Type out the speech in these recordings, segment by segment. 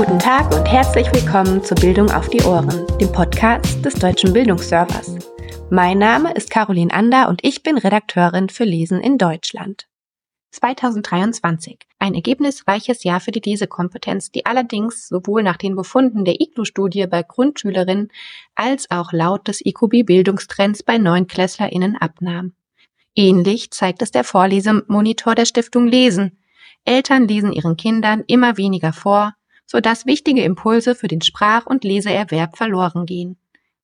Guten Tag und herzlich willkommen zu Bildung auf die Ohren, dem Podcast des Deutschen Bildungsservers. Mein Name ist Caroline Ander und ich bin Redakteurin für Lesen in Deutschland. 2023. Ein ergebnisreiches Jahr für die Lesekompetenz, die allerdings sowohl nach den Befunden der IGLU-Studie bei Grundschülerinnen als auch laut des IQB-Bildungstrends bei NeunklässlerInnen abnahm. Ähnlich zeigt es der Vorlesemonitor der Stiftung Lesen. Eltern lesen ihren Kindern immer weniger vor, sodass wichtige Impulse für den Sprach- und Leseerwerb verloren gehen.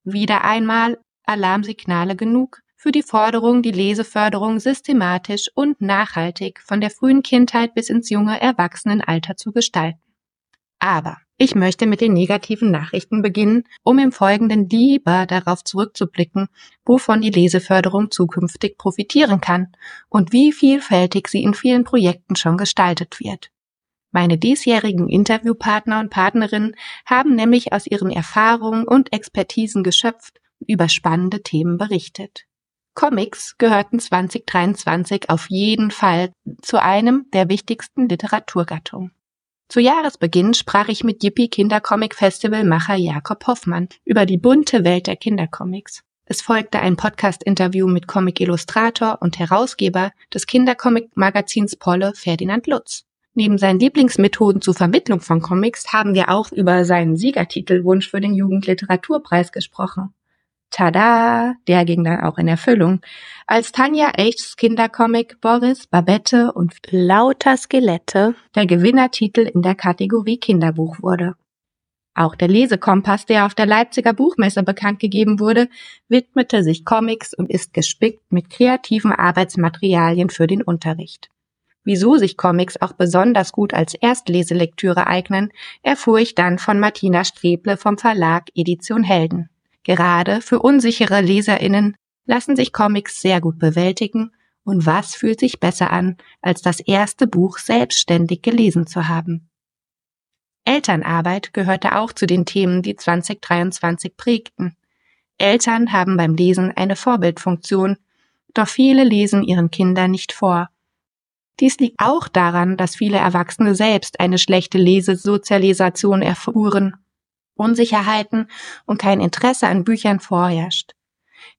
Wieder einmal Alarmsignale genug für die Forderung, die Leseförderung systematisch und nachhaltig von der frühen Kindheit bis ins junge Erwachsenenalter zu gestalten. Aber ich möchte mit den negativen Nachrichten beginnen, um im Folgenden lieber darauf zurückzublicken, wovon die Leseförderung zukünftig profitieren kann und wie vielfältig sie in vielen Projekten schon gestaltet wird. Meine diesjährigen Interviewpartner und Partnerinnen haben nämlich aus ihren Erfahrungen und Expertisen geschöpft und über spannende Themen berichtet. Comics gehörten 2023 auf jeden Fall zu einem der wichtigsten Literaturgattungen. Zu Jahresbeginn sprach ich mit Yippie Kindercomic Festival Macher Jakob Hoffmann über die bunte Welt der Kindercomics. Es folgte ein Podcast-Interview mit Comic-Illustrator und Herausgeber des Kindercomic-Magazins Polle Ferdinand Lutz. Neben seinen Lieblingsmethoden zur Vermittlung von Comics haben wir auch über seinen Siegertitelwunsch für den Jugendliteraturpreis gesprochen. Tada, der ging dann auch in Erfüllung. Als Tanja Echts Kindercomic Boris, Babette und lauter Skelette der Gewinnertitel in der Kategorie Kinderbuch wurde. Auch der Lesekompass, der auf der Leipziger Buchmesse bekannt gegeben wurde, widmete sich Comics und ist gespickt mit kreativen Arbeitsmaterialien für den Unterricht. Wieso sich Comics auch besonders gut als Erstleselektüre eignen, erfuhr ich dann von Martina Streble vom Verlag Edition Helden. Gerade für unsichere Leserinnen lassen sich Comics sehr gut bewältigen und was fühlt sich besser an, als das erste Buch selbstständig gelesen zu haben. Elternarbeit gehörte auch zu den Themen, die 2023 prägten. Eltern haben beim Lesen eine Vorbildfunktion, doch viele lesen ihren Kindern nicht vor. Dies liegt auch daran, dass viele Erwachsene selbst eine schlechte Lesesozialisation erfuhren Unsicherheiten und kein Interesse an Büchern vorherrscht.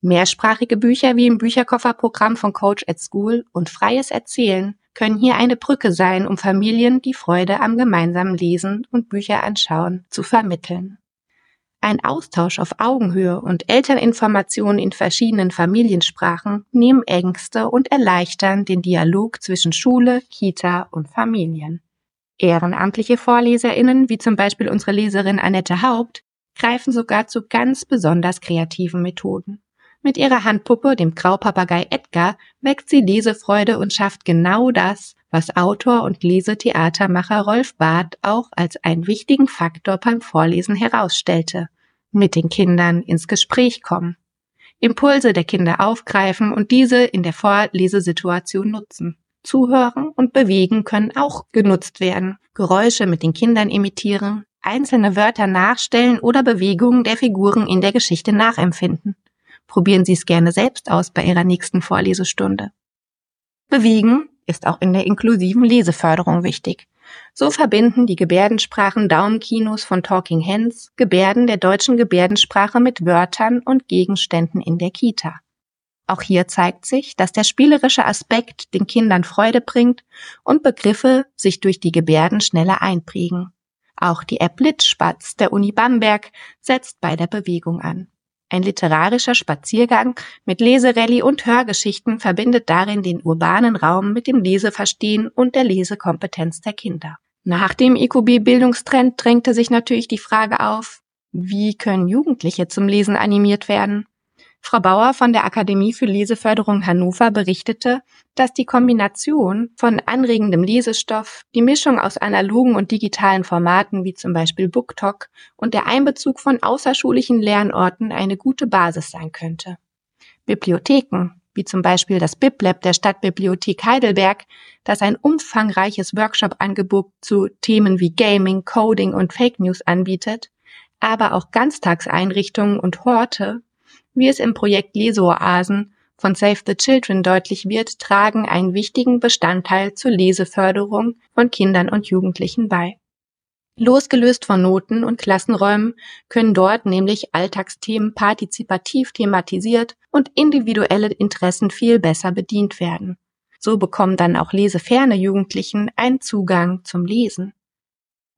Mehrsprachige Bücher wie im Bücherkofferprogramm von Coach at School und freies Erzählen können hier eine Brücke sein, um Familien die Freude am gemeinsamen Lesen und Bücher anschauen zu vermitteln. Ein Austausch auf Augenhöhe und Elterninformationen in verschiedenen Familiensprachen nehmen Ängste und erleichtern den Dialog zwischen Schule, Kita und Familien. Ehrenamtliche VorleserInnen, wie zum Beispiel unsere Leserin Annette Haupt, greifen sogar zu ganz besonders kreativen Methoden. Mit ihrer Handpuppe, dem Graupapagei Edgar, weckt sie Lesefreude und schafft genau das, was Autor und Lesetheatermacher Rolf Barth auch als einen wichtigen Faktor beim Vorlesen herausstellte. Mit den Kindern ins Gespräch kommen. Impulse der Kinder aufgreifen und diese in der Vorlesesituation nutzen. Zuhören und Bewegen können auch genutzt werden. Geräusche mit den Kindern imitieren, einzelne Wörter nachstellen oder Bewegungen der Figuren in der Geschichte nachempfinden. Probieren Sie es gerne selbst aus bei Ihrer nächsten Vorlesestunde. Bewegen ist auch in der inklusiven Leseförderung wichtig. So verbinden die Gebärdensprachen Daumenkinos von Talking Hands Gebärden der deutschen Gebärdensprache mit Wörtern und Gegenständen in der Kita. Auch hier zeigt sich, dass der spielerische Aspekt den Kindern Freude bringt und Begriffe sich durch die Gebärden schneller einprägen. Auch die App Blitzspatz der Uni Bamberg setzt bei der Bewegung an. Ein literarischer Spaziergang mit Leserallye und Hörgeschichten verbindet darin den urbanen Raum mit dem Leseverstehen und der Lesekompetenz der Kinder. Nach dem IQB-Bildungstrend drängte sich natürlich die Frage auf, wie können Jugendliche zum Lesen animiert werden? Frau Bauer von der Akademie für Leseförderung Hannover berichtete, dass die Kombination von anregendem Lesestoff, die Mischung aus analogen und digitalen Formaten wie zum Beispiel BookTok und der Einbezug von außerschulischen Lernorten eine gute Basis sein könnte. Bibliotheken, wie zum Beispiel das BibLab der Stadtbibliothek Heidelberg, das ein umfangreiches Workshop-Angebot zu Themen wie Gaming, Coding und Fake News anbietet, aber auch Ganztagseinrichtungen und Horte wie es im Projekt Leseoasen von Save the Children deutlich wird, tragen einen wichtigen Bestandteil zur Leseförderung von Kindern und Jugendlichen bei. Losgelöst von Noten und Klassenräumen können dort nämlich Alltagsthemen partizipativ thematisiert und individuelle Interessen viel besser bedient werden. So bekommen dann auch leseferne Jugendlichen einen Zugang zum Lesen.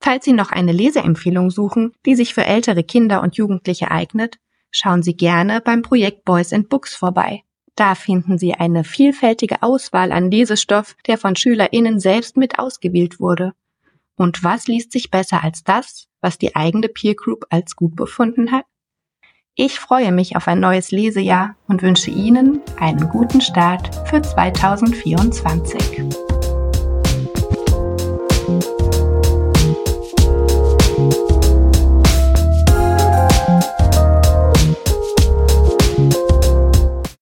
Falls Sie noch eine Leseempfehlung suchen, die sich für ältere Kinder und Jugendliche eignet, schauen Sie gerne beim Projekt Boys and Books vorbei. Da finden Sie eine vielfältige Auswahl an Lesestoff, der von SchülerInnen selbst mit ausgewählt wurde. Und was liest sich besser als das, was die eigene Peer Group als gut befunden hat? Ich freue mich auf ein neues Lesejahr und wünsche Ihnen einen guten Start für 2024.